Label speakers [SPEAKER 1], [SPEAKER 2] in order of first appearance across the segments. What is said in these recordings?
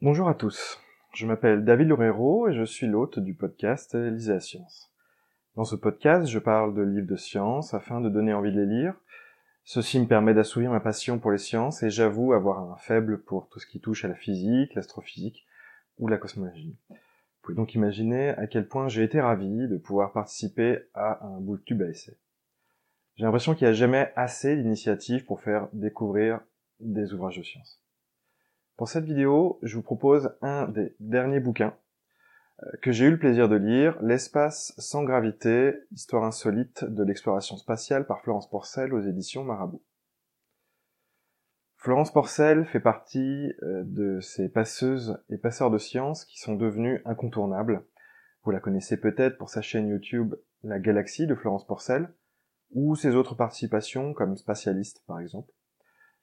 [SPEAKER 1] Bonjour à tous, je m'appelle David Loureiro et je suis l'hôte du podcast Lisez la science. Dans ce podcast, je parle de livres de science afin de donner envie de les lire. Ceci me permet d'assouvir ma passion pour les sciences et j'avoue avoir un faible pour tout ce qui touche à la physique, l'astrophysique ou la cosmologie. Vous pouvez donc imaginer à quel point j'ai été ravi de pouvoir participer à un bout de tube à essai. J'ai l'impression qu'il n'y a jamais assez d'initiatives pour faire découvrir des ouvrages de science. Pour cette vidéo, je vous propose un des derniers bouquins euh, que j'ai eu le plaisir de lire, L'espace sans gravité, histoire insolite de l'exploration spatiale par Florence Porcel aux éditions Marabout. Florence Porcel fait partie euh, de ces passeuses et passeurs de sciences qui sont devenus incontournables. Vous la connaissez peut-être pour sa chaîne YouTube La Galaxie de Florence Porcel, ou ses autres participations comme spatialiste par exemple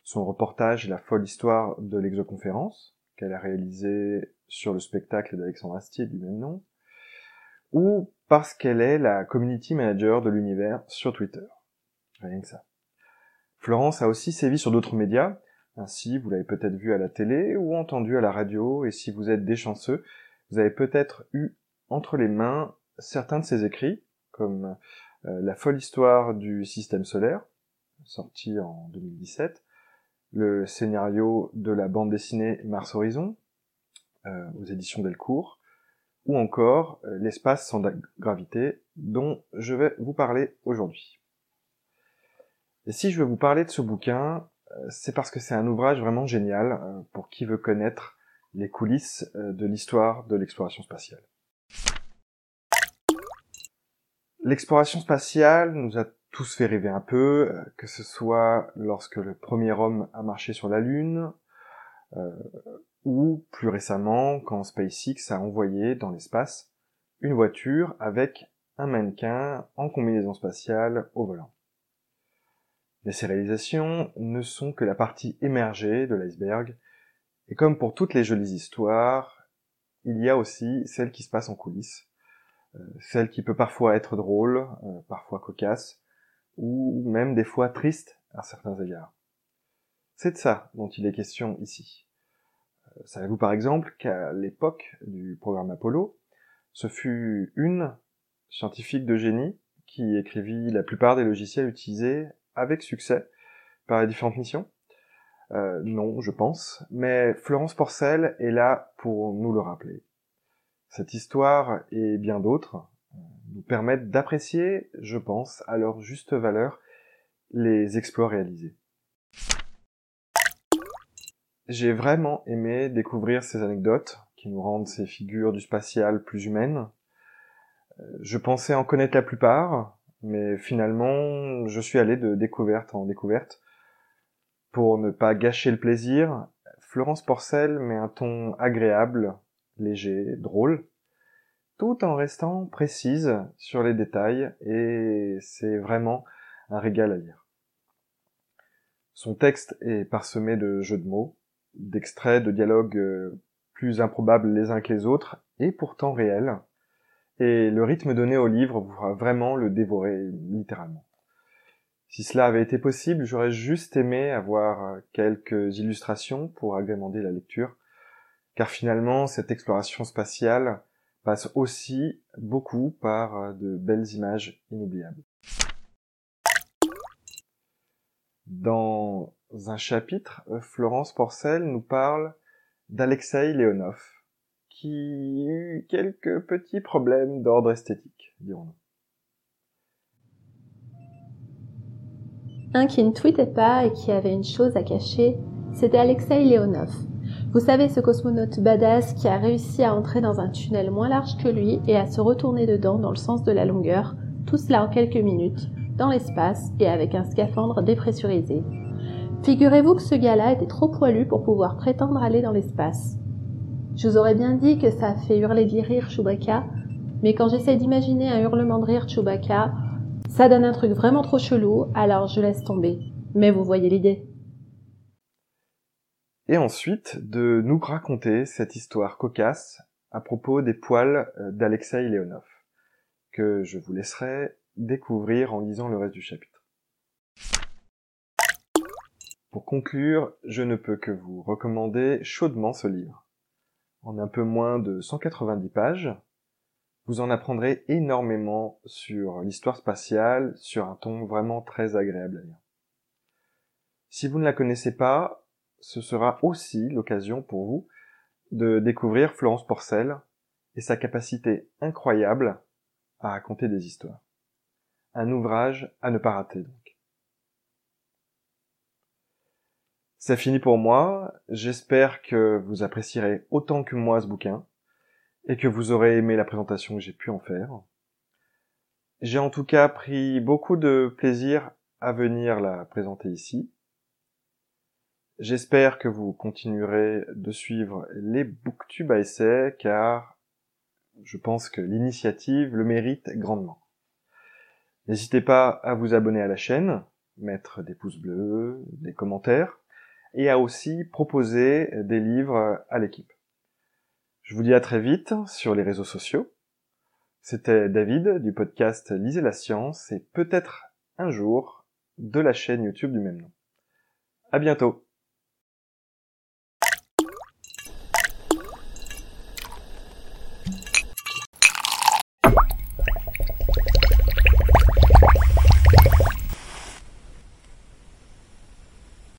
[SPEAKER 1] son reportage La folle histoire de l'exoconférence, qu'elle a réalisé sur le spectacle d'Alexandre Astier du même nom, ou parce qu'elle est la community manager de l'univers sur Twitter. Rien que ça. Florence a aussi sévi sur d'autres médias, ainsi vous l'avez peut-être vu à la télé ou entendu à la radio, et si vous êtes des chanceux, vous avez peut-être eu entre les mains certains de ses écrits, comme euh, La folle histoire du système solaire, sorti en 2017, le scénario de la bande dessinée Mars Horizon, euh, aux éditions Delcourt, ou encore euh, L'espace sans gravité, dont je vais vous parler aujourd'hui. Et si je veux vous parler de ce bouquin, euh, c'est parce que c'est un ouvrage vraiment génial pour qui veut connaître les coulisses de l'histoire de l'exploration spatiale. L'exploration spatiale nous a tous fait rêver un peu, euh, que ce soit lorsque le premier homme a marché sur la Lune, euh, ou plus récemment quand SpaceX a envoyé dans l'espace une voiture avec un mannequin en combinaison spatiale au volant. Mais ces réalisations ne sont que la partie émergée de l'iceberg, et comme pour toutes les jolies histoires, il y a aussi celle qui se passe en coulisses, euh, celle qui peut parfois être drôle, parfois cocasse, ou même des fois triste à certains égards. C'est de ça dont il est question ici. Euh, savez-vous par exemple qu'à l'époque du programme Apollo, ce fut une scientifique de génie qui écrivit la plupart des logiciels utilisés avec succès par les différentes missions? Euh, Non, je pense, mais Florence Porcel est là pour nous le rappeler. Cette histoire et bien d'autres nous permettent d'apprécier, je pense, à leur juste valeur, les exploits réalisés. J'ai vraiment aimé découvrir ces anecdotes qui nous rendent ces figures du spatial plus humaines. Euh, je pensais en connaître la plupart, mais finalement, je suis allé de découverte en découverte. Pour ne pas gâcher le plaisir, Florence Porcel met un ton agréable, léger, drôle, tout en restant précise sur les détails et c'est vraiment un régal à lire. Son texte est parsemé de jeux de mots, d'extraits de dialogues euh, plus improbables les uns que les autres et pourtant réels, et le rythme donné au livre vous fera vraiment le dévorer littéralement. Si cela avait été possible, j'aurais juste aimé avoir quelques illustrations pour agrémenter la lecture, car finalement cette exploration spatiale passe aussi beaucoup par euh, de belles images inoubliables. Dans un chapitre, euh, Florence Porcel nous parle d'Alexei Leonov, qui eut quelques petits problèmes d'ordre esthétique, dirons-nous.
[SPEAKER 2] Un qui ne tweetait pas et qui avait une chose à cacher, c'était Alexei Leonov, vous savez, ce cosmonaute badass qui a réussi à entrer dans un tunnel moins large que lui et à se retourner dedans dans le sens de la longueur, tout cela en quelques minutes, dans l'espace et avec un scaphandre dépressurisé. Figurez-vous que ce gars-là était trop poilu pour pouvoir prétendre aller dans l'espace. Je vous aurais bien dit que ça fait hurler de rire Chewbacca, mais quand j'essaie d'imaginer un hurlement de rire Chewbacca, ça donne un truc vraiment trop chelou, alors je laisse tomber. Mais vous voyez l'idée
[SPEAKER 1] et ensuite de nous raconter cette histoire cocasse à propos des poils euh, d'Alexei Leonov, que je vous laisserai découvrir en lisant le reste du chapitre. Pour conclure, je ne peux que vous recommander chaudement ce livre. en un peu moins de 190 pages. Vous en apprendrez énormément sur l'histoire spatiale, sur un ton vraiment très agréable à lire. Si vous ne la connaissez pas, ce sera aussi l'occasion pour vous de découvrir Florence Porcel et sa capacité incroyable à raconter des histoires. Un ouvrage à ne pas rater donc. C'est fini pour moi. J'espère que vous apprécierez autant que moi ce bouquin et que vous aurez aimé la présentation que j'ai pu en faire. J'ai en tout cas pris beaucoup de plaisir à venir la présenter ici. J'espère que vous continuerez de suivre les booktubes à essai car je pense que l'initiative le mérite grandement. N'hésitez pas à vous abonner à la chaîne, mettre des pouces bleus, des commentaires, et à aussi proposer des livres à l'équipe. Je vous dis à très vite sur les réseaux sociaux. C'était David du podcast Lisez la science et peut-être un jour de la chaîne YouTube du même nom. À bientôt!